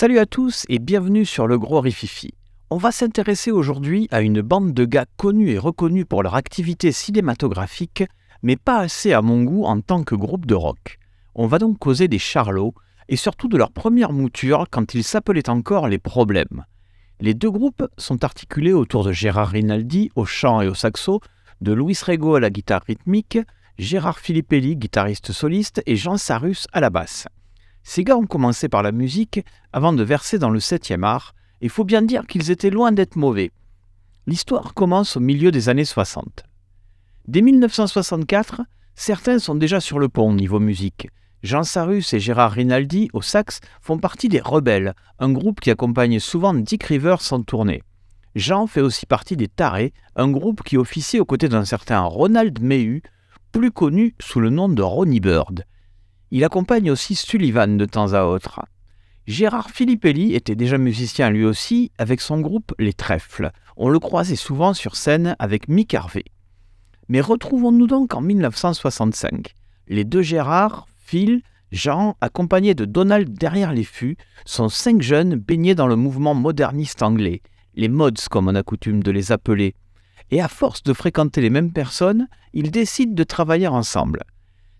Salut à tous et bienvenue sur le Gros Rififi. On va s'intéresser aujourd'hui à une bande de gars connus et reconnus pour leur activité cinématographique, mais pas assez à mon goût en tant que groupe de rock. On va donc causer des charlots et surtout de leur première mouture quand ils s'appelaient encore les Problèmes. Les deux groupes sont articulés autour de Gérard Rinaldi au chant et au saxo, de Luis Rego à la guitare rythmique, Gérard Filippelli, guitariste soliste, et Jean Sarus à la basse. Ces gars ont commencé par la musique avant de verser dans le 7e art, et faut bien dire qu'ils étaient loin d'être mauvais. L'histoire commence au milieu des années 60. Dès 1964, certains sont déjà sur le pont niveau musique. Jean Sarus et Gérard Rinaldi au sax font partie des Rebelles, un groupe qui accompagne souvent Dick Rivers en tournée. Jean fait aussi partie des Tarés, un groupe qui officie aux côtés d'un certain Ronald Mehu, plus connu sous le nom de Ronnie Bird. Il accompagne aussi Sullivan de temps à autre. Gérard Filippelli était déjà musicien lui aussi avec son groupe Les Trèfles. On le croisait souvent sur scène avec Mick Harvey. Mais retrouvons-nous donc en 1965. Les deux Gérard, Phil, Jean, accompagnés de Donald derrière les fûts, sont cinq jeunes baignés dans le mouvement moderniste anglais, les mods comme on a coutume de les appeler. Et à force de fréquenter les mêmes personnes, ils décident de travailler ensemble.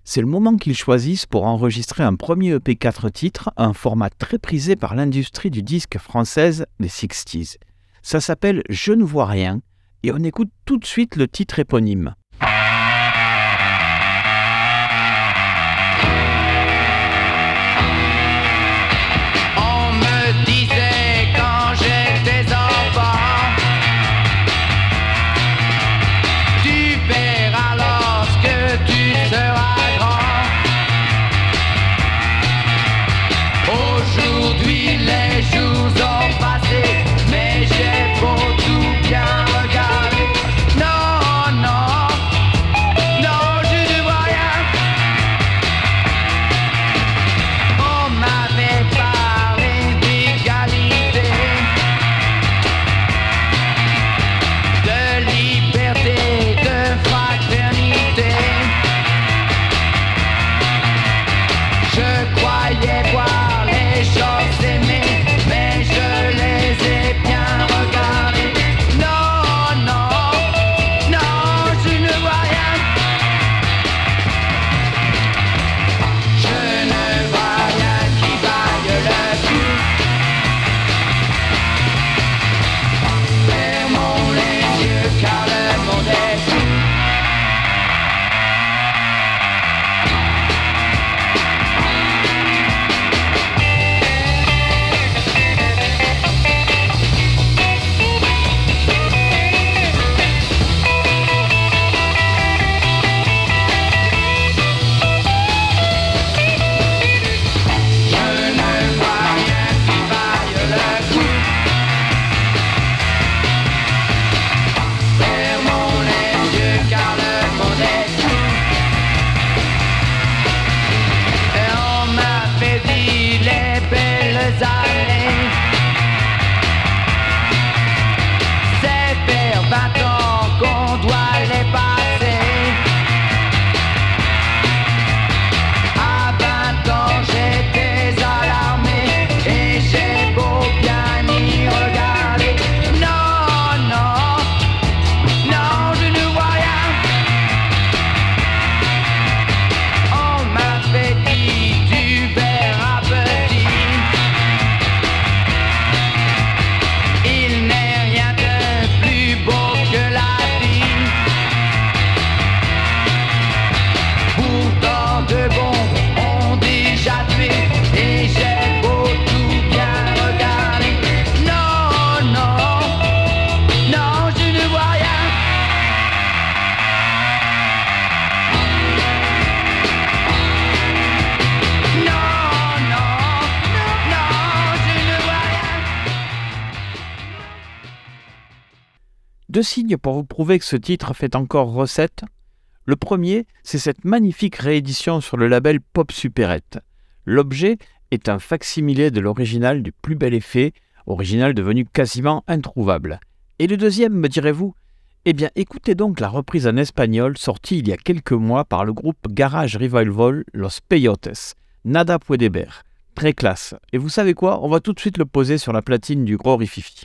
C'est le moment qu'ils choisissent pour enregistrer un premier EP 4 titres, un format très prisé par l'industrie du disque française des 60s. Ça s'appelle Je ne vois rien, et on écoute tout de suite le titre éponyme. Deux signes pour vous prouver que ce titre fait encore recette. Le premier, c'est cette magnifique réédition sur le label Pop Superette. L'objet est un facsimilé de l'original du plus bel effet, original devenu quasiment introuvable. Et le deuxième, me direz-vous? Eh bien, écoutez donc la reprise en espagnol sortie il y a quelques mois par le groupe Garage Revival Los Peyotes, Nada Puede Ver. Très classe. Et vous savez quoi? On va tout de suite le poser sur la platine du gros Rififi.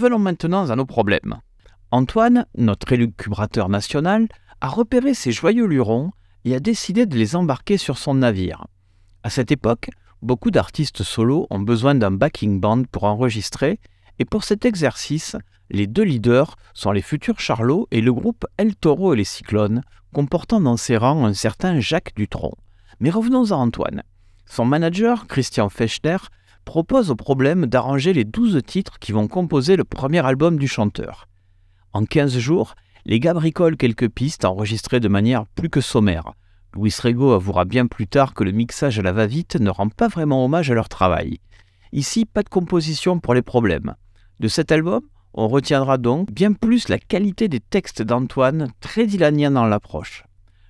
Revenons maintenant à nos problèmes. Antoine, notre élucubrateur national, a repéré ces joyeux lurons et a décidé de les embarquer sur son navire. À cette époque, beaucoup d'artistes solos ont besoin d'un backing band pour enregistrer, et pour cet exercice, les deux leaders sont les futurs Charlots et le groupe El Toro et les Cyclones, comportant dans ses rangs un certain Jacques Dutronc. Mais revenons à Antoine. Son manager, Christian Fechner, propose au problème d'arranger les 12 titres qui vont composer le premier album du chanteur. En 15 jours, les gars bricolent quelques pistes enregistrées de manière plus que sommaire. Louis Rego avouera bien plus tard que le mixage à la va-vite ne rend pas vraiment hommage à leur travail. Ici, pas de composition pour les problèmes. De cet album, on retiendra donc bien plus la qualité des textes d'Antoine, très dylanien dans l'approche.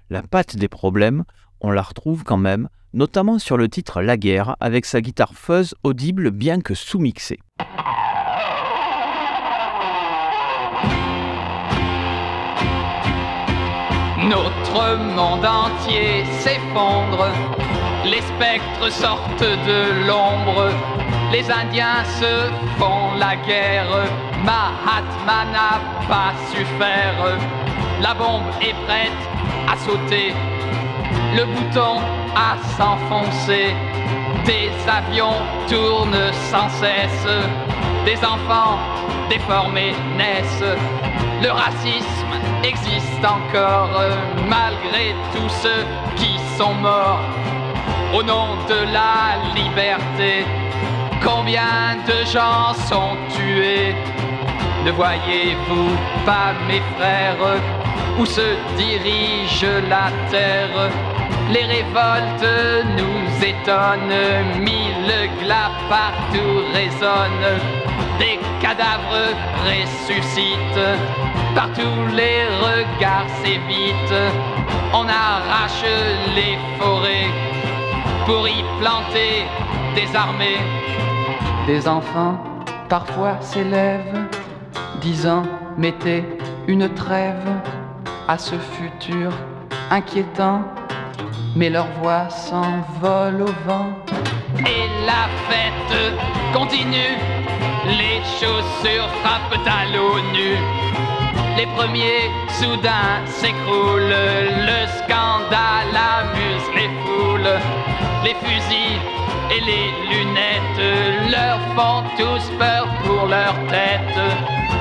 La patte des problèmes, on la retrouve quand même, notamment sur le titre La guerre, avec sa guitare fuzz audible bien que sous-mixée. Notre monde entier s'effondre, les spectres sortent de l'ombre, les Indiens se font la guerre, Mahatma n'a pas su faire, la bombe est prête à sauter, le bouton à s'enfoncer, des avions tournent sans cesse, des enfants déformés naissent, le racisme existe encore malgré tous ceux qui sont morts. Au nom de la liberté. Combien de gens sont tués? Ne voyez-vous pas mes frères où se dirige la terre? Les révoltes nous étonnent, mille glas partout résonnent, des cadavres ressuscitent, partout les regards s'évitent, on arrache les forêts pour y planter des armées. Des enfants parfois s'élèvent, disant mettez une trêve à ce futur inquiétant, mais leur voix s'envole au vent. Et la fête continue, les chaussures frappent à l'ONU. Les premiers soudain s'écroulent, le scandale amuse les foules, les fusils et les lunettes leur font tous peur pour leur tête.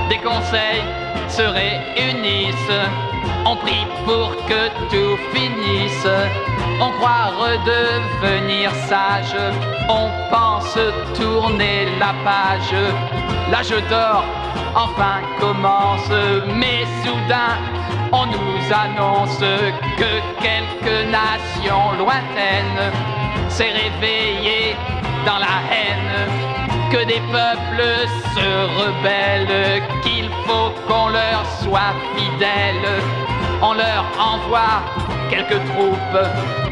Des conseils se réunissent, on prie pour que tout finisse. On croit redevenir sage, on pense tourner la page. L'âge d'or enfin commence, mais soudain on nous annonce que quelques nations lointaines s'est réveillées dans la haine, que des peuples se rebellent, qu'il faut qu'on leur soit fidèle. On leur envoie quelques troupes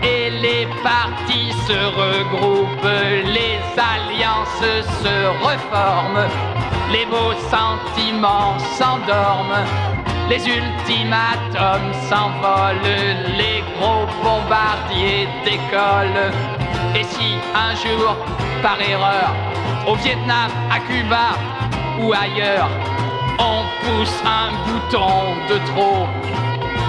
et les partis se regroupent, les alliances se reforment, les beaux sentiments s'endorment. Les ultimatums s'envolent, les gros bombardiers décollent. Et si un jour, par erreur, au Vietnam, à Cuba ou ailleurs, on pousse un bouton de trop,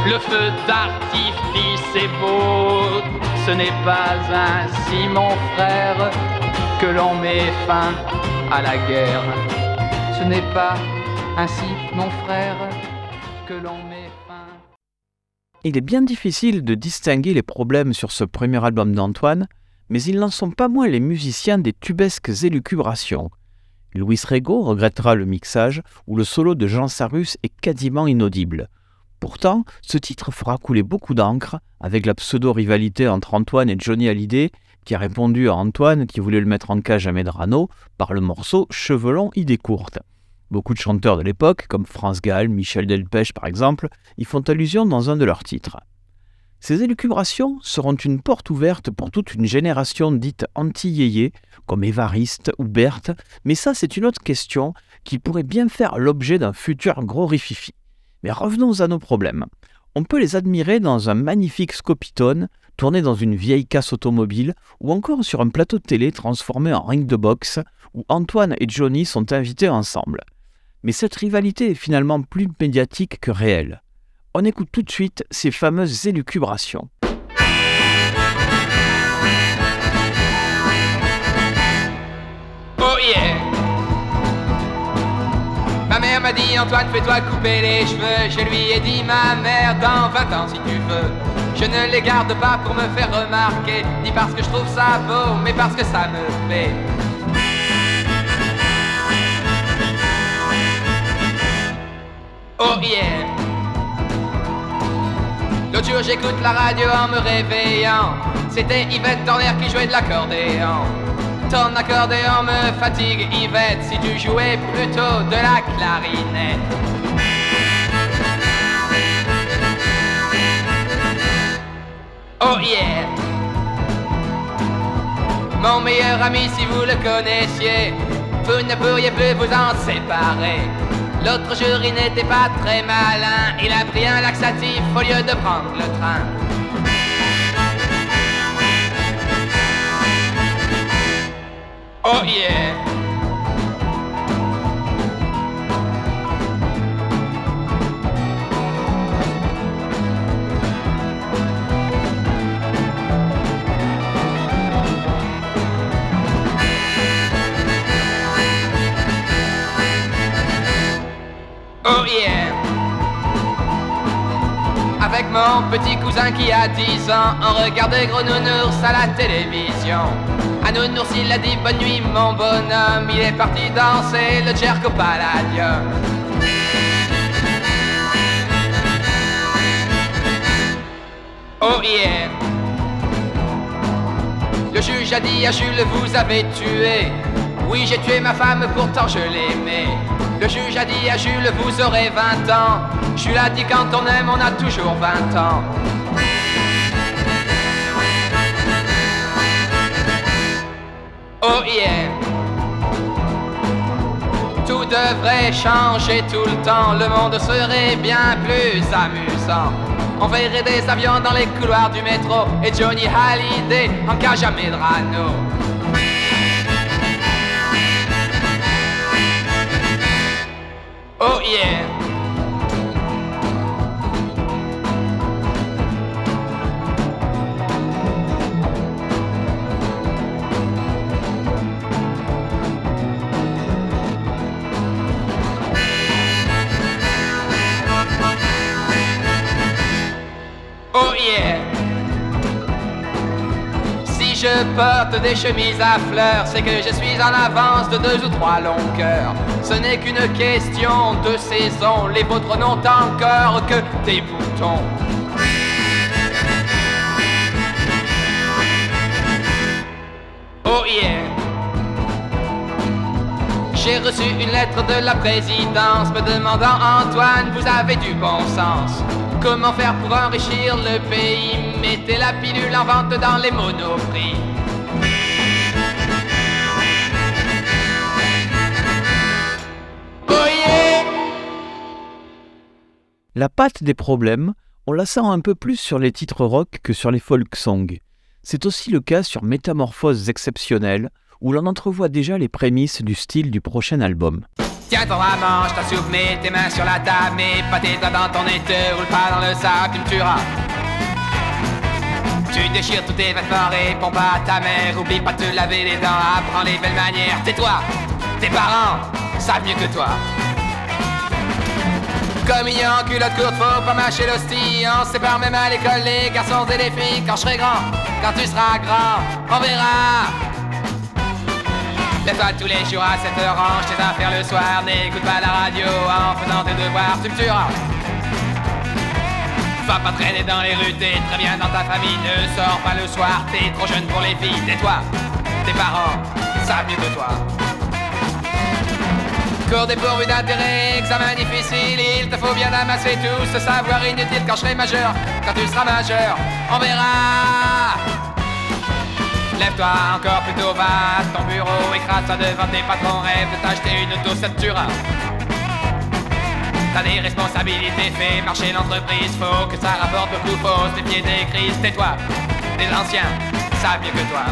le feu d'artifice est beau. Ce n'est pas ainsi, mon frère, que l'on met fin à la guerre. Ce n'est pas ainsi, mon frère, que l'on met fin. Il est bien difficile de distinguer les problèmes sur ce premier album d'Antoine, mais ils n'en sont pas moins les musiciens des tubesques élucubrations. Louis Rego regrettera le mixage où le solo de Jean Sarus est quasiment inaudible. Pourtant, ce titre fera couler beaucoup d'encre avec la pseudo-rivalité entre Antoine et Johnny Hallyday qui a répondu à Antoine qui voulait le mettre en cage à Medrano par le morceau Chevelon idée courte. Beaucoup de chanteurs de l'époque, comme France Gall, Michel Delpech par exemple, y font allusion dans un de leurs titres. Ces élucubrations seront une porte ouverte pour toute une génération dite anti-yéyé, comme Évariste ou Berthe, mais ça c'est une autre question qui pourrait bien faire l'objet d'un futur gros rififi. Mais revenons à nos problèmes. On peut les admirer dans un magnifique scopitone tourné dans une vieille casse automobile ou encore sur un plateau de télé transformé en ring de boxe où Antoine et Johnny sont invités ensemble. Mais cette rivalité est finalement plus médiatique que réelle. On écoute tout de suite ces fameuses élucubrations. Ma Antoine fais-toi couper les cheveux. Je lui ai dit ma mère dans 20 ans si tu veux. Je ne les garde pas pour me faire remarquer Ni parce que je trouve ça beau mais parce que ça me plaît. Oh yeah. L'autre jour j'écoute la radio en me réveillant. C'était Yvette Dorner qui jouait de l'accordéon ton accordéon me fatigue, Yvette, si tu jouais plutôt de la clarinette. Oh yeah! Mon meilleur ami, si vous le connaissiez, vous ne pourriez plus vous en séparer. L'autre jour, il n'était pas très malin, il a pris un laxatif au lieu de prendre le train. Oh yeah! Oh yeah! Avec mon petit cousin qui a 10 ans, on regardait Gros Nounours à la télévision. À Nounours, il a dit bonne nuit, mon bonhomme. Il est parti danser le Jerko Palladium. Oh! Le juge a dit à Jules, vous avez tué. Oui, j'ai tué ma femme, pourtant je l'aimais. Le juge a dit à Jules, vous aurez 20 ans. Jules a dit, quand on aime, on a toujours 20 ans. Oh yeah! Tout devrait changer tout le temps, le monde serait bien plus amusant. On verrait des avions dans les couloirs du métro et Johnny Hallyday en cage à Medrano. Oh yeah! Porte des chemises à fleurs, c'est que je suis en avance de deux ou trois longueurs. Ce n'est qu'une question de saison, les vôtres n'ont encore que des boutons. Oh yeah! J'ai reçu une lettre de la présidence me demandant Antoine, vous avez du bon sens. Comment faire pour enrichir le pays? Mettez la pilule en vente dans les monoprix. La patte des problèmes, on la sent un peu plus sur les titres rock que sur les folk songs. C'est aussi le cas sur Métamorphoses exceptionnelles, où l'on entrevoit déjà les prémices du style du prochain album. Tiens ton manche, ta soupe, mets tes mains sur la table, mets pas tes doigts dans ton été, roule pas dans le sable, tu me tueras. Tu déchires tous tes vêtements, réponds pas à ta mère, oublie pas de te laver les dents, apprends les belles manières, tais-toi, tes parents savent mieux que toi. Communion, culotte courte, faut pas mâcher l'hostie, on sépare même à l'école, les garçons et les filles, quand je serai grand, quand tu seras grand, on verra. Lève-toi tous les jours à 7h, range tes affaires le soir, n'écoute pas la radio en faisant tes devoirs, tueras. Va pas traîner dans les rues, t'es très bien dans ta famille, ne sors pas le soir, t'es trop jeune pour les filles, tais-toi, tes parents savent mieux que toi. Cours dépourvu d'intérêt, examen difficile, il te faut bien amasser tout ce savoir inutile quand je serai majeur, quand tu seras majeur, on verra. Lève-toi encore plus tôt, va ton bureau, écrase-toi devant tes patrons, rêve de t'acheter une auto, ça. T'as des responsabilités, fais marcher l'entreprise, faut que ça rapporte beaucoup, pose des pieds des crises, tais-toi, les anciens savent mieux que toi.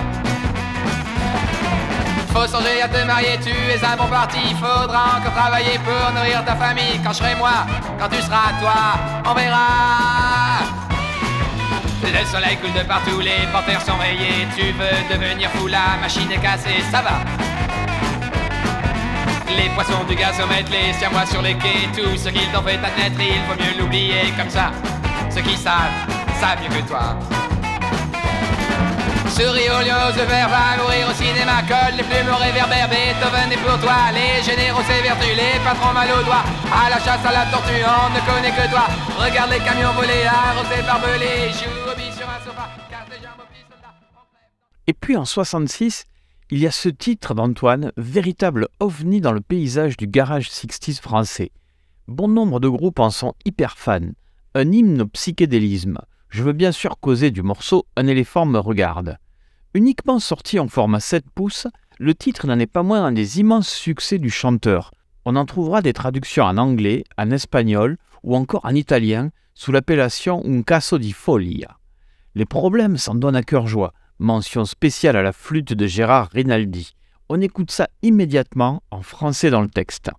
Faut songer à te marier, tu es un bon parti, faudra encore travailler pour nourrir ta famille, quand je serai moi, quand tu seras toi, on verra. Le soleil coule de partout, les porteurs sont rayés. Tu veux devenir fou, la machine est cassée, ça va. Les poissons du gazomètre, les siamois sur les quais, tout ce qu'ils t'ont fait admettre, il vaut mieux l'oublier comme ça. Ceux qui savent, savent mieux que toi. Souris au lieu de verre, va mourir au cinéma, colle les plumes au réverbère, Beethoven est pour toi, les généraux c'est vertu, les patrons mal au doigt, à la chasse à la tortue, on ne connaît que toi, regarde les camions volés, arrosés barbelés, joue au sur un sofa, casse les jambes aux. Et puis en 66, il y a ce titre d'Antoine, véritable ovni dans le paysage du garage 60s français. Bon nombre de groupes en sont hyper fans. Un hymne au psychédélisme. Je veux bien sûr causer du morceau Un éléphant me regarde. Uniquement sorti en format 7 pouces, le titre n'en est pas moins un des immenses succès du chanteur. On en trouvera des traductions en anglais, en espagnol ou encore en italien sous l'appellation Un caso di follia. Les problèmes s'en donnent à cœur joie. Mention spéciale à la flûte de Gérard Rinaldi. On écoute ça immédiatement en français dans le texte.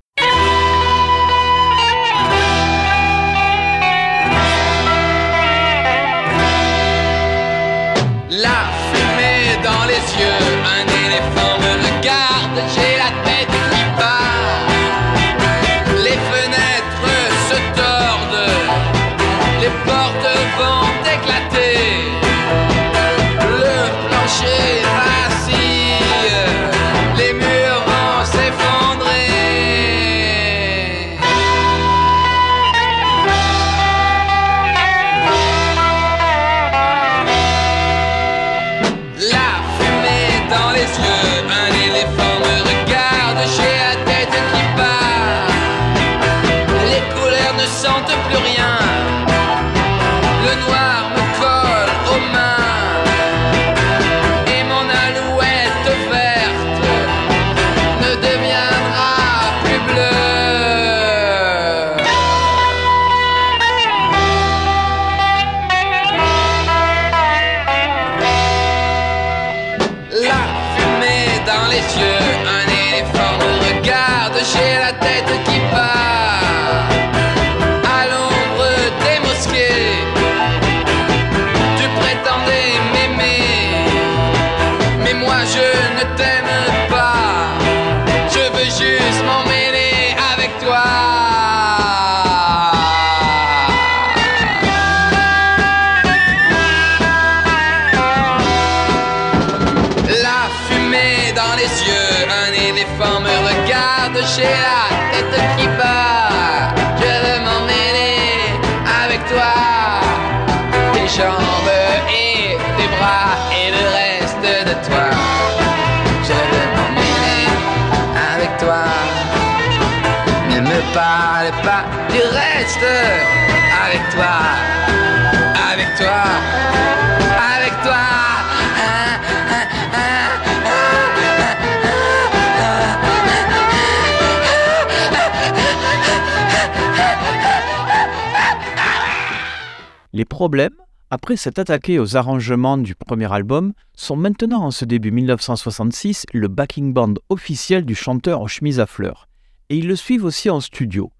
Les problèmes, après s'être attaqués aux arrangements du premier album, sont maintenant en ce début 1966 le backing band officiel du chanteur aux chemises à fleurs. Et ils le suivent aussi en studio.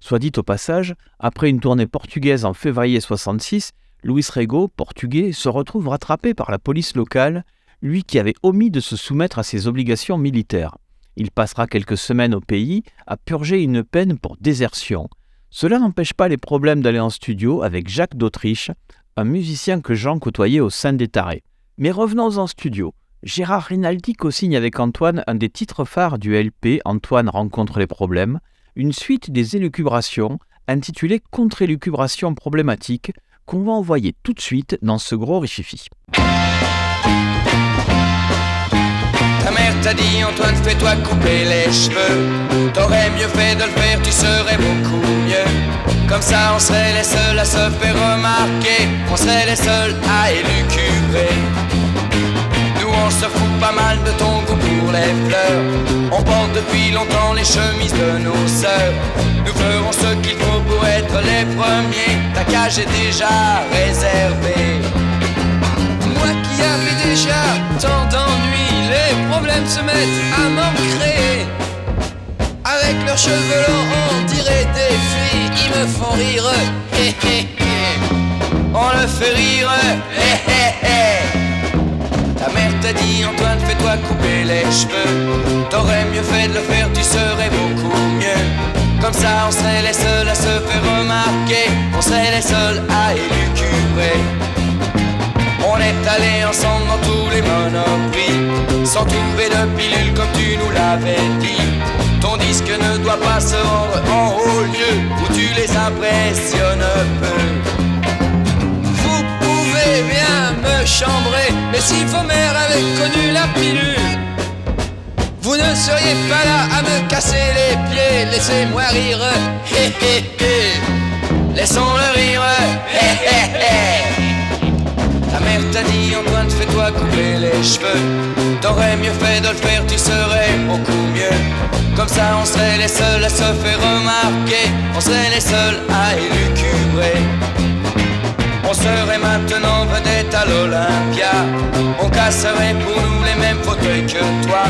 Soit dit au passage, après une tournée portugaise en février 66, Luis Rego, portugais, se retrouve rattrapé par la police locale, lui qui avait omis de se soumettre à ses obligations militaires. Il passera quelques semaines au pays à purger une peine pour désertion. Cela n'empêche pas les problèmes d'aller en studio avec Jacques d'Autriche, un musicien que Jean côtoyait au sein des Tarés. Mais revenons en studio. Gérard Rinaldi co-signe avec Antoine un des titres phares du LP Antoine rencontre les problèmes, une suite des élucubrations intitulée Contre-élucubration problématique qu'on va envoyer tout de suite dans ce gros rififi. Ta mère t'a dit Antoine fais-toi couper les cheveux. T'aurais mieux fait de le faire, tu serais beaucoup mieux. Comme ça on serait les seuls à se faire remarquer. On serait les seuls à élucubrer. Nous on se fout pas mal de ton les On porte depuis longtemps les chemises de nos sœurs Nous ferons ce qu'il faut pour être les premiers Ta cage est déjà réservée moi qui avais déjà tant d'ennuis, les problèmes se mettent à m'ancrer. Avec leurs cheveux longs, on dirait des filles, ils me font rire. Hé hé hé. On le fait rire. Hé hé hé. Ta mère t'a dit Antoine fais-toi couper les cheveux. T'aurais mieux fait de le faire, tu serais beaucoup mieux. Comme ça on serait les seuls à se faire remarquer. On serait les seuls à élucubrer on est allé ensemble dans tous les monoprix. Sans trouver de pilule comme tu nous l'avais dit. Ton disque ne doit pas se rendre en haut lieu Où tu les impressionnes peu Mais si vos mères avaient connu la pilule vous ne seriez pas là à me casser les pieds, laissez-moi rire, hé hé hé, laissons-le rire, hé hé hé. Ta mère t'a dit Antoine fais-toi couper les cheveux. T'aurais mieux fait de le faire tu serais beaucoup mieux. Comme ça on serait les seuls à se faire remarquer. On serait les seuls à élucubrer On serait maintenant vedette à l'Olympia. On casserait pour nous les mêmes fauteuils que toi.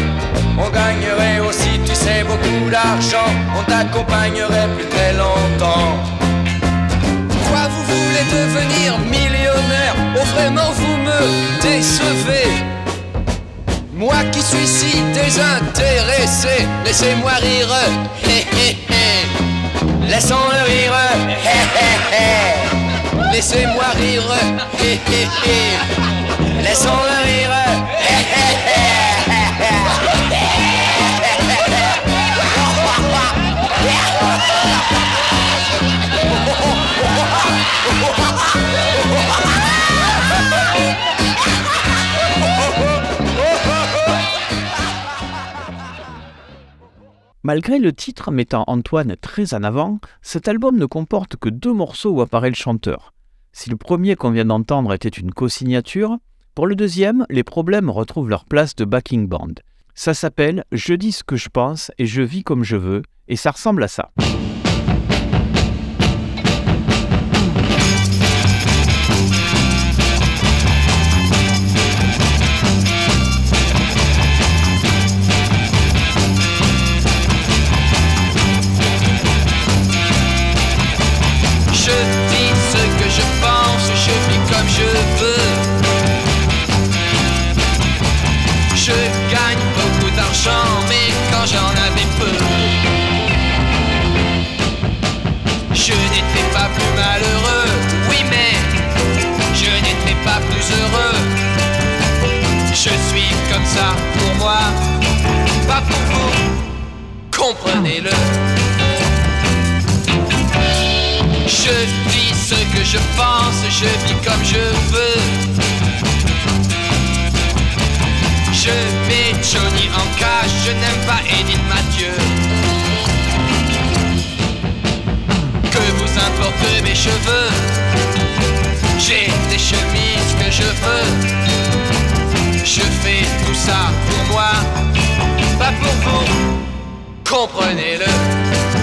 On gagnerait aussi tu sais beaucoup d'argent. On t'accompagnerait plus très longtemps. Quoi vous voulez devenir millionnaire? Oh vraiment vous me décevez. Moi qui suis si désintéressé Laissez-moi rire. Hé hé hé Laissons-le rire. Hé hé hé Laissez-moi rire. Laissons-le rire. Malgré le titre mettant Antoine très en avant, cet album ne comporte que deux morceaux où apparaît le chanteur. Si le premier qu'on vient d'entendre était une co-signature, pour le deuxième, les problèmes retrouvent leur place de backing band. Ça s'appelle Je dis ce que je pense et je vis comme je veux, et ça ressemble à ça. Ça pour moi, pas pour vous. comprenez-le. Je dis ce que je pense, je vis comme je veux. Je mets Johnny en cage, je n'aime pas Edith Mathieu. Que vous importe mes cheveux, j'ai des chemises que je veux. Je fais tout ça pour moi, pas pour vous, comprenez-le.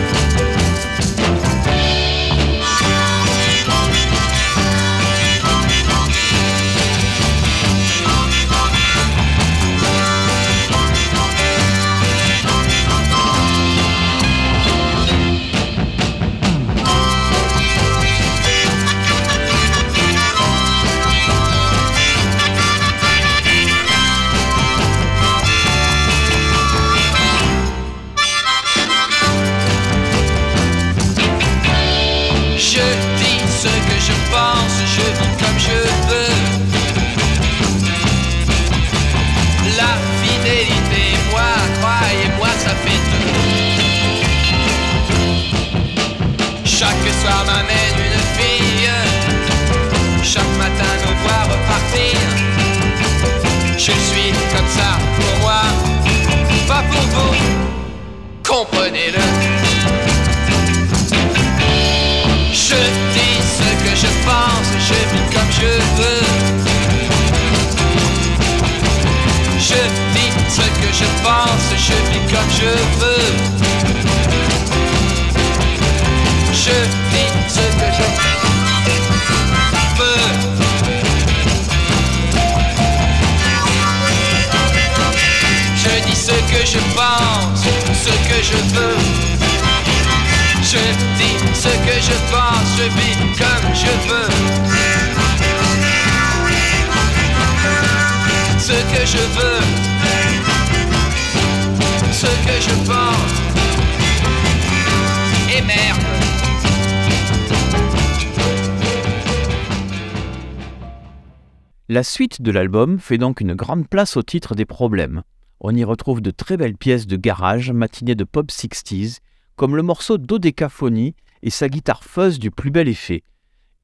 Suite de l'album fait donc une grande place au titre des problèmes. On y retrouve de très belles pièces de garage matinées de pop 60s, comme le morceau Dodecaphonie et sa guitare fuzz du plus bel effet.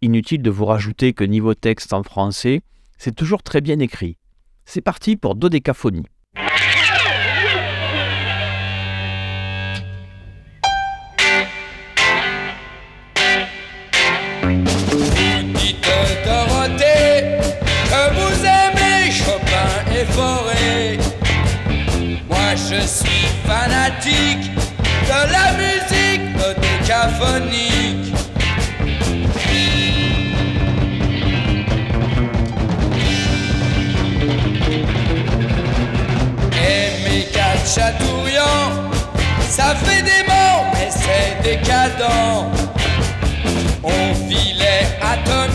Inutile de vous rajouter que niveau texte en français, c'est toujours très bien écrit. C'est parti pour Dodecaphonie. Fait des mots, mais c'est décadent. On filet atomique,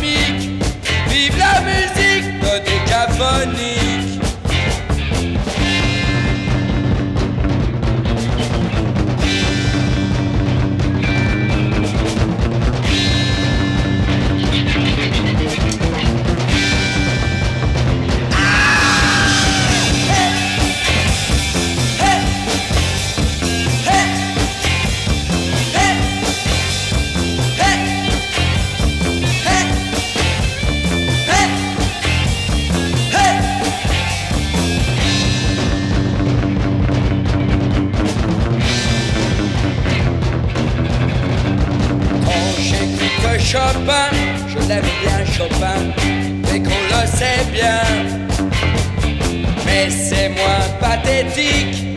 Je l'aime bien Chopin, et qu'on le sait bien. Mais c'est moins pathétique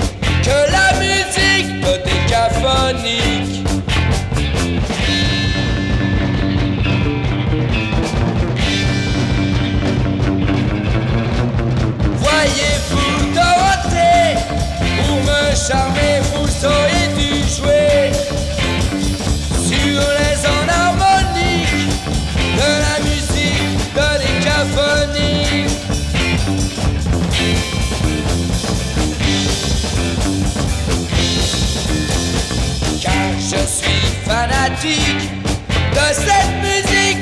de cette musique.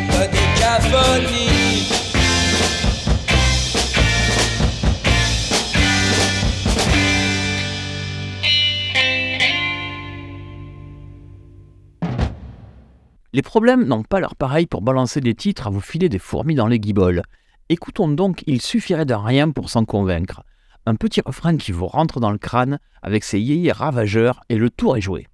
Les problèmes n'ont pas leur pareil pour balancer des titres à vous filer des fourmis dans les guiboles. Écoutons donc Il suffirait de rien pour s'en convaincre. Un petit refrain qui vous rentre dans le crâne avec ses yéyés ravageurs et le tour est joué.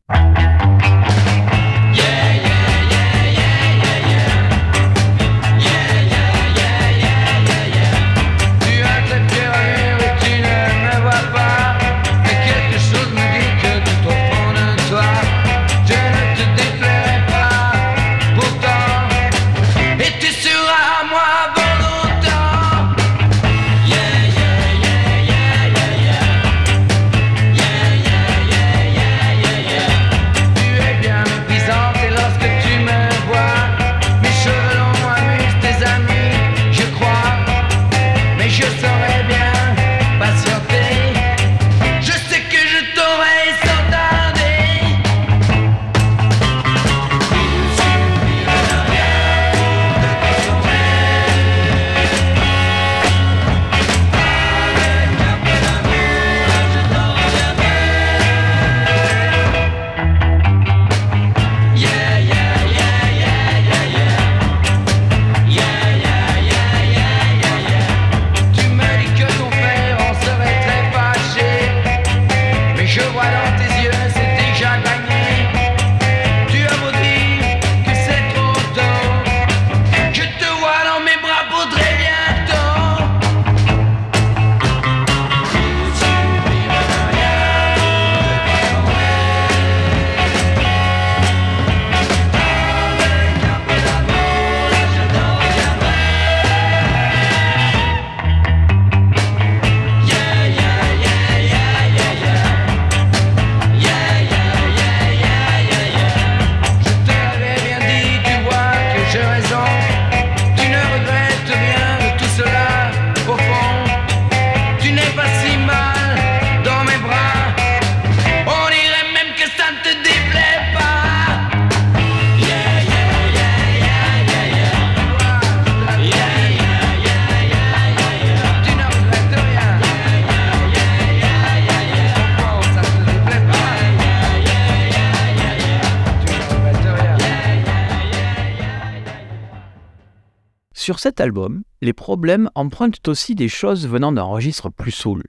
Sur cet album, les problèmes empruntent aussi des choses venant d'un registre plus soul.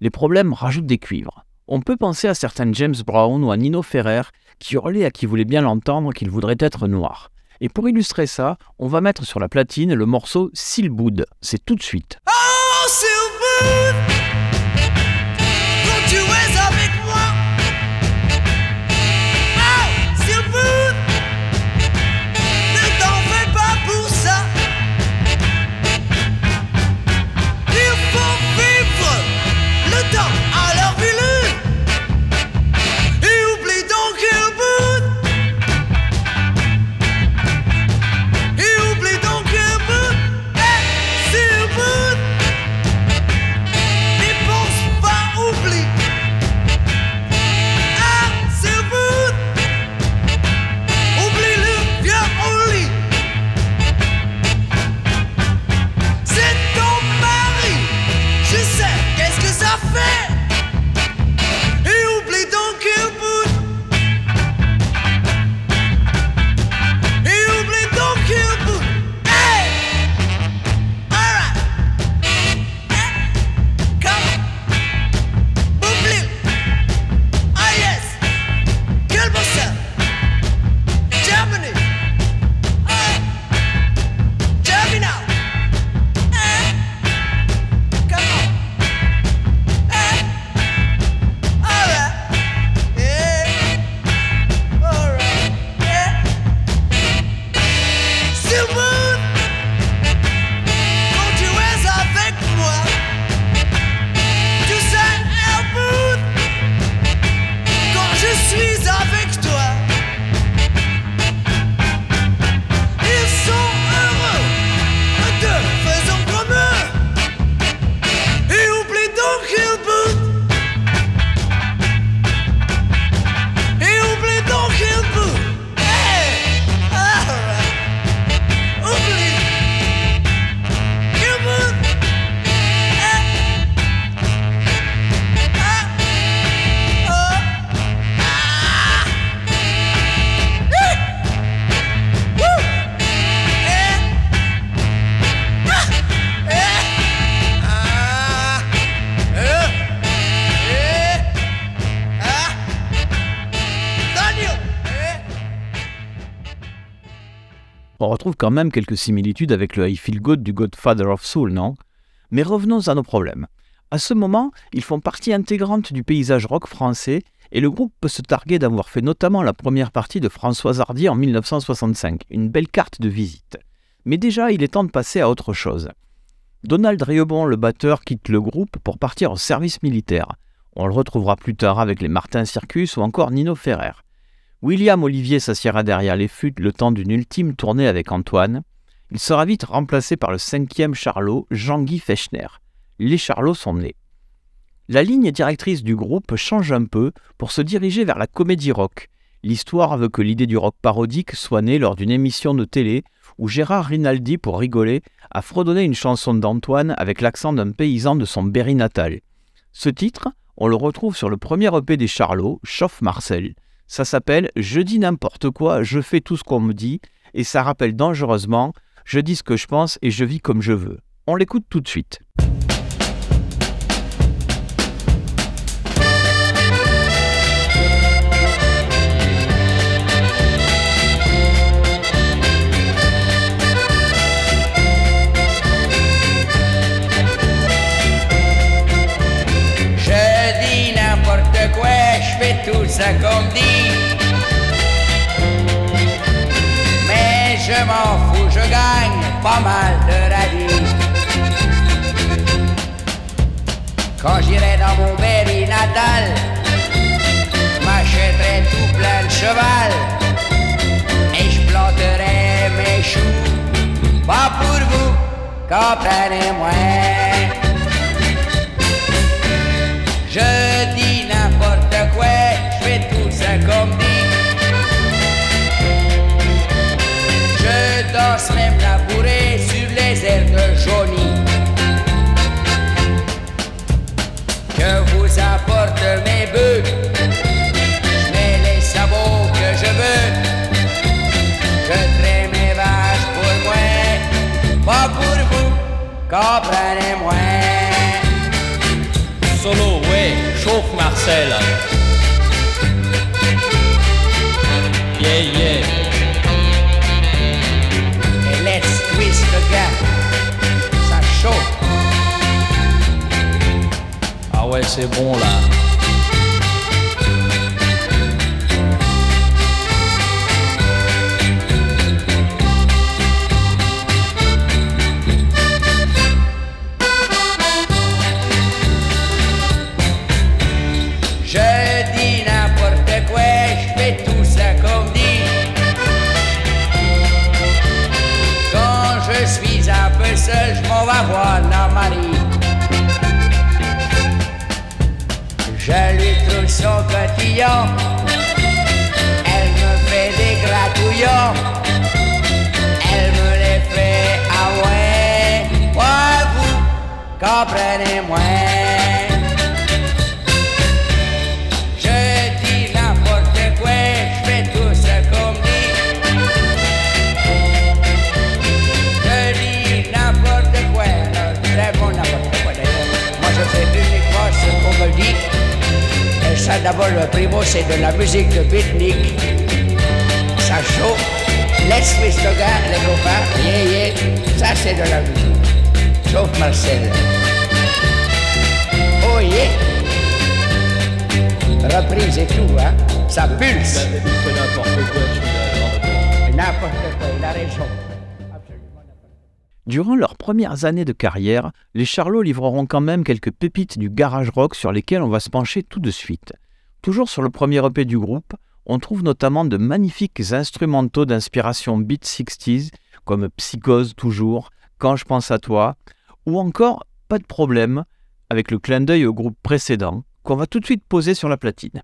Les problèmes rajoutent des cuivres. On peut penser à certains James Brown ou à Nino Ferrer qui hurlaient à qui voulait bien l'entendre qu'il voudrait être noir. Et pour illustrer ça, on va mettre sur la platine le morceau Silboud. C'est tout de suite. Oh, quand même quelques similitudes avec le I Feel Good du Godfather of Soul, non? Mais revenons à nos problèmes. À ce moment, ils font partie intégrante du paysage rock français et le groupe peut se targuer d'avoir fait notamment la première partie de François Hardy en 1965, une belle carte de visite. Mais déjà, il est temps de passer à autre chose. Donald Riobon, le batteur, quitte le groupe pour partir au service militaire. On le retrouvera plus tard avec les Martin Circus ou encore Nino Ferrer. William Olivier s'assiera derrière les fûts le temps d'une ultime tournée avec Antoine. Il sera vite remplacé par le cinquième Charlot, Jean-Guy Fechner. Les Charlots sont nés. La ligne directrice du groupe change un peu pour se diriger vers la comédie rock. L'histoire veut que l'idée du rock parodique soit née lors d'une émission de télé où Gérard Rinaldi, pour rigoler, a fredonné une chanson d'Antoine avec l'accent d'un paysan de son Berry natal. Ce titre, on le retrouve sur le premier EP des Charlots, Chauffe Marcel. Ça s'appelle Je dis n'importe quoi, je fais tout ce qu'on me dit, et ça rappelle dangereusement Je dis ce que je pense et je vis comme je veux. On l'écoute tout de suite. Dit. Mais je m'en fous, je gagne pas mal de la vie. Quand j'irai dans mon Berry natal, m'achèterai tout plein de cheval et je planterai mes choux. Pas pour vous, comprenez-moi. Je même la bourrée sur les airs de Johnny. Que vous apporte mes bœufs, je mets les sabots que je veux. Je traîne mes vaches pour moi, pas pour vous, comprenez-moi. Solo, ouais, chauffe Marcel. C'est bon là. Je lui trouve son cotillon. Elle me fait des gratouillons. Elle me les fait à ouais. Ouais, vous comprenez-moi. Ça d'abord le primo c'est de la musique de beatnik. Ça chauffe. Let's twist le gars, les copains, yeah yeah. Ça c'est de la musique. Chauffe Marcel. Oh yeah. Reprise et tout, hein. Ça pulse. N'importe quoi, il a raison. Durant leurs premières années de carrière, les Charlots livreront quand même quelques pépites du garage rock sur lesquelles on va se pencher tout de suite. Toujours sur le premier EP du groupe, on trouve notamment de magnifiques instrumentaux d'inspiration beat 60s, comme Psychose toujours, Quand je pense à toi, ou encore Pas de problème, avec le clin d'œil au groupe précédent, qu'on va tout de suite poser sur la platine.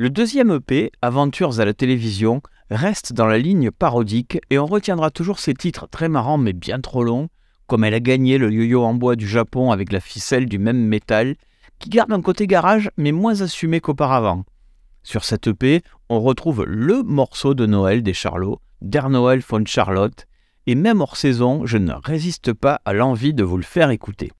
Le deuxième EP, Aventures à la télévision, reste dans la ligne parodique et on retiendra toujours ses titres très marrants mais bien trop longs, comme Elle a gagné le yo-yo en bois du Japon avec la ficelle du même métal, qui garde un côté garage mais moins assumé qu'auparavant. Sur cette EP, on retrouve le morceau de Noël des Charlots, Der Noël von Charlotte, et même hors saison, je ne résiste pas à l'envie de vous le faire écouter.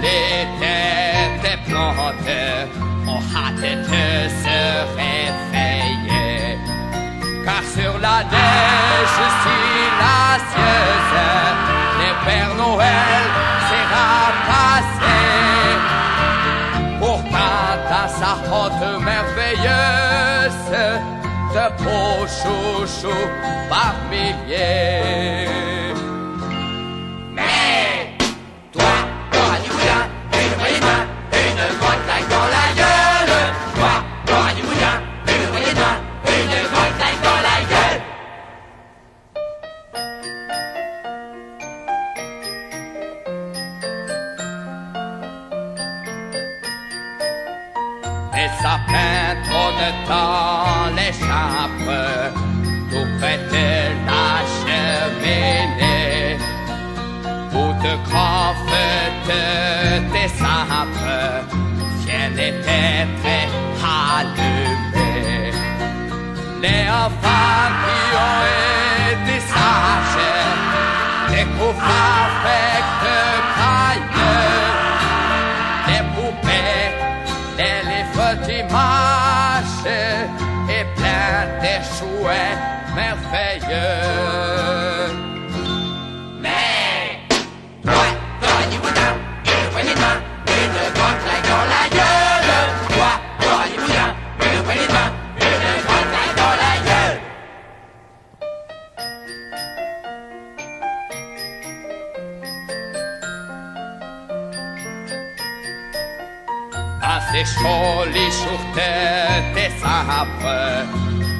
Les têtes plantes ont hâte de se réveiller. Car sur la neige silencieuse, les Pères Noël s'est rapassé. Pourtant, dans sa honte merveilleuse, de beaux chouchous par milliers. Dans les chambres, tout près de la cheminée, où grands feux de décembre viennent être allumés. Les enfants qui ont été sages découvrent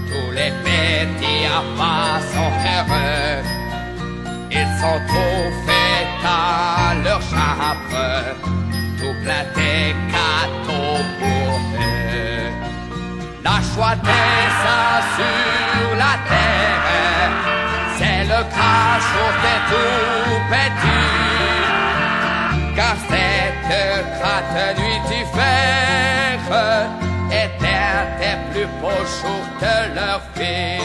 tous les petits enfants sont heureux. Ils sont trouvés dans leur chambre, tout plein de gâteaux pour eux. La joie des sur la terre, c'est le jour des tout petits. Car cette gratte nuit est plus beaux jours de leur vie.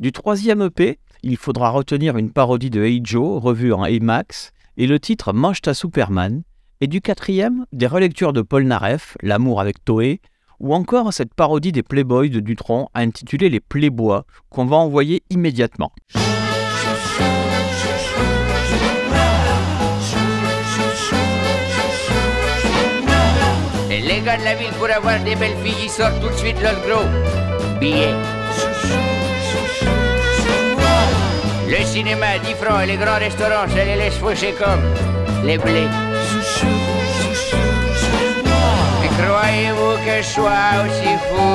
Du troisième EP, il faudra retenir une parodie de Hey Joe, revue en Max, et le titre Mange ta Superman, et du quatrième, des relectures de Paul Naref, L'amour avec Toé, ou encore cette parodie des Playboys de Dutronc intitulée Les Playbois, qu'on va envoyer immédiatement. Les gars de la ville pour avoir des belles filles, ils sortent tout de suite gros billet. Le cinéma, 10 francs et les grands restaurants, ça les laisse faucher comme les blés. Et croyez-vous que je sois aussi fou?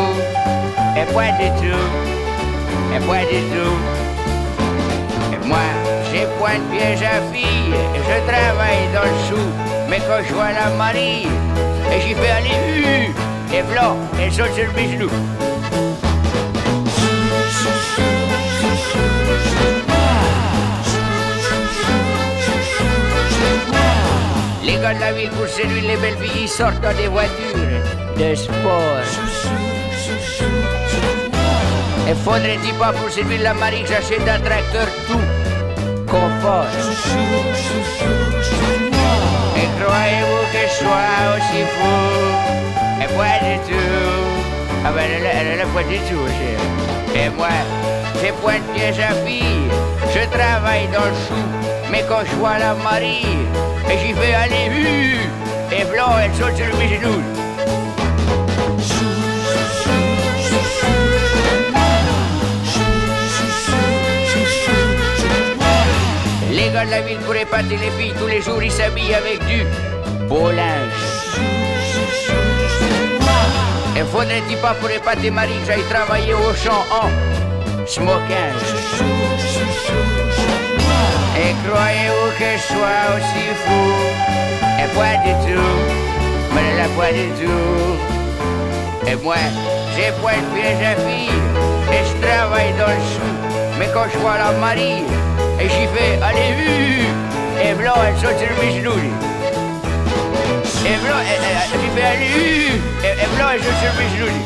Et pas du tout, et pas du tout. Et moi, j'ai point de piège à fille, je travaille dans le chou. Mais quand je vois la Marie, et j'y fais aller, hu, et blanc, elle saute sur mes genoux. Les gars de la ville pour séduire les belles filles, ils sortent dans des voitures de sport. Et faudrait-il pas pour séduire la Marie que j'achète un tracteur tout confort Et croyez-vous que je sois aussi fou? Et pas du tout, Ah ben elle, elle, elle pas du tout, chérie. Et moi, j'ai point de piège à fille. Je travaille dans le chou, mais quand je vois la Marie, et j'y vais aller, hu, et blanc, elle saute sur mes genoux. Les gars de la ville pour épater les filles, tous les jours ils s'habillent avec du beau linge. Et faudrait-il pas pour épater Marie que j'aille travailler au champ en smoking? Et croyez-vous que je sois aussi fou Et pas du tout, mais là pas du tout Et moi, j'ai point de piège à fille Et je travaille dans le chou Mais quand je vois la Marie Et j'y fais, allez, hu Et blanc, elle saute sur mes genoux. Et blanc, elle, fait aller, hu Et, blanc, elle saute sur mes genoux.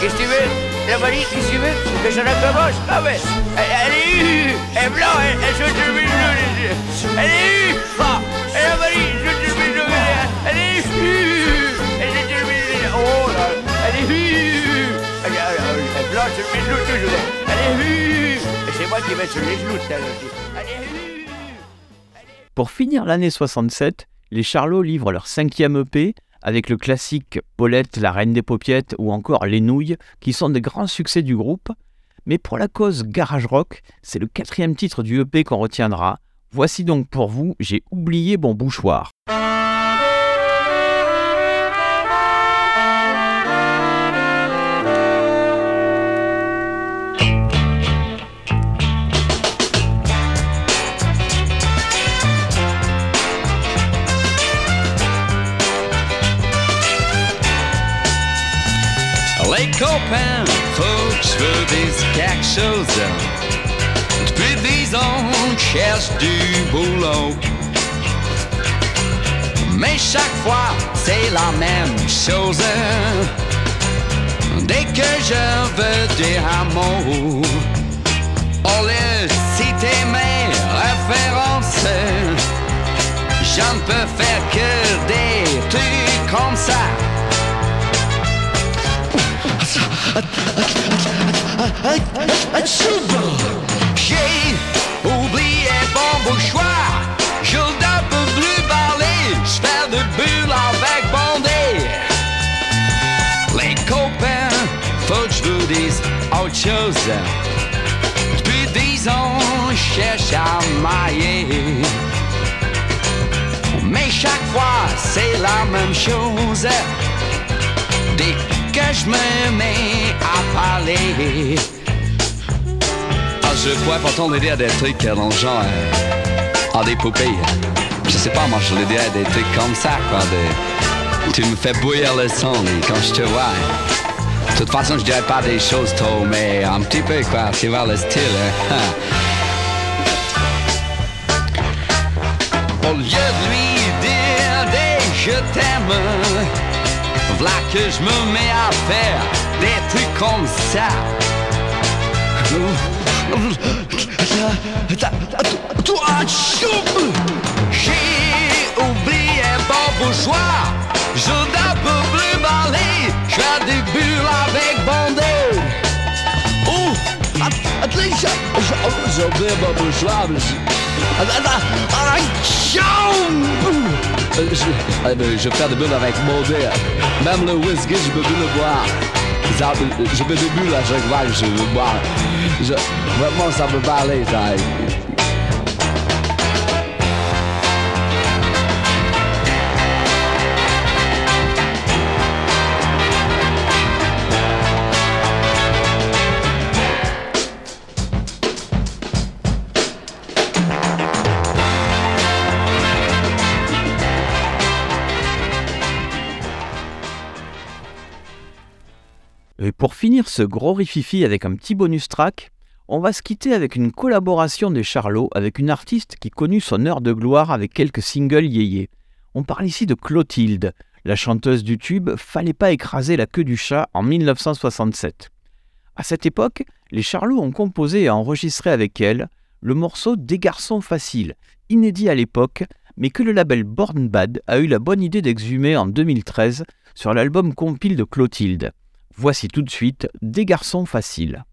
Qu'est-ce que tu veux La Marie, qu'est-ce que tu veux? Que je recommence Ah ouais. Elle, elle est hu Et blanc, elle, elle sur mes genoux lui. Elle est hu Ah Et la Marie, elle saute sur mes genoux lui. Elle est hu Elle mes genoux Oh là. Elle est hu Elle est elle- elle blanc sur mes genoux toujours. Elle est Et c'est moi qui vais sur les genoux. Elle est hu Pour finir l'année 67, les Charlots livrent leur cinquième EP avec le classique Paulette, la reine des paupiettes ou encore Les Nouilles, qui sont des grands succès du groupe. Mais pour la cause garage rock, c'est le quatrième titre du EP qu'on retiendra. Voici donc pour vous, j'ai oublié mon bouchoir. Copains, faut que je veux des quelque chose. Depuis dix ans, on cherche du boulot. Mais chaque fois, c'est la même chose. Dès que je veux dire un mot, lieu de citer mes références, je ne peux faire que des trucs comme ça. J'ai oublié mon bouchoir, je ne peux plus parler, je fais de bulles avec bandé. Les copains, faut que je vous dise autre chose. Depuis dix ans, je cherche à mailler. Mais chaque fois, c'est la même chose. Dès que je me mets à parler, ah, je pourrais pourtant l'aider à des trucs euh, dans le genre, euh, à des poupées. Je sais pas, moi je l'aiderais à des trucs comme ça, quoi. tu me fais bouillir le sang quand je te vois. De toute façon, je dirais pas des choses trop, mais un petit peu, quoi. Tu vois le style, hein. Au lieu de lui dire des je t'aime, voilà que je me mets à faire des trucs comme ça. J'ai oublié mon bouchoir, je peux plus parler, des j'ai oublié mon bouchoir, mais je- je fais des bulles avec mon. Même le whisky, je peux plus le boire. Je fais des bulles à chaque que je veux boire. Je, vraiment, ça peut pas aller, ça. Pour finir ce gros rififi avec un petit bonus track, on va se quitter avec une collaboration des Charlots avec une artiste qui connut son heure de gloire avec quelques singles yéyés. On parle ici de Clotilde, la chanteuse du tube Fallait pas écraser la queue du chat en 1967. À cette époque, les Charlots ont composé et enregistré avec elle le morceau Des garçons faciles, inédit à l'époque, mais que le label Born Bad a eu la bonne idée d'exhumer en 2013 sur l'album compile de Clotilde. Voici tout de suite Des garçons faciles.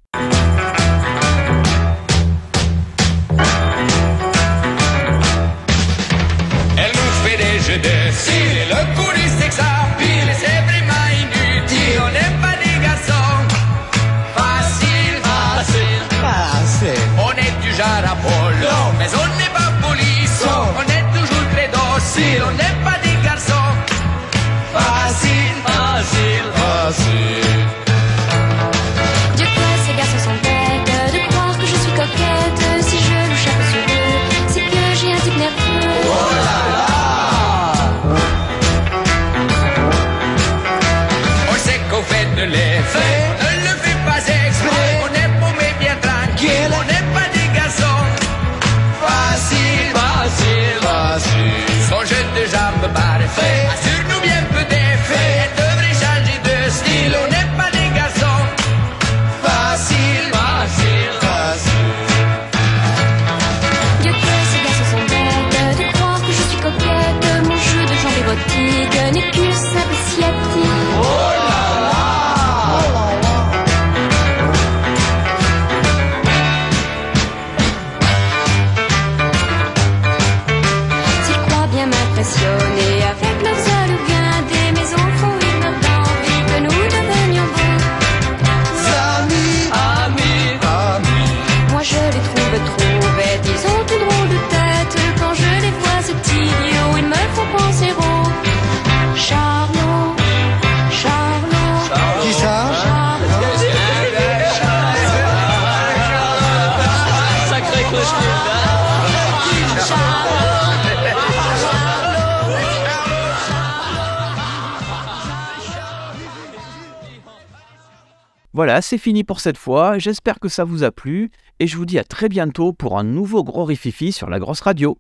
Elle nous fait des jeux de style et le coup du sexe pile et c'est vraiment inutile. On n'est pas des garçons faciles, faciles. On est du genre Apollo, mais on n'est pas police. On est toujours très docile. On n'est pas des Voilà, c'est fini pour cette fois. J'espère que ça vous a plu et je vous dis à très bientôt pour un nouveau gros rififi sur la grosse radio.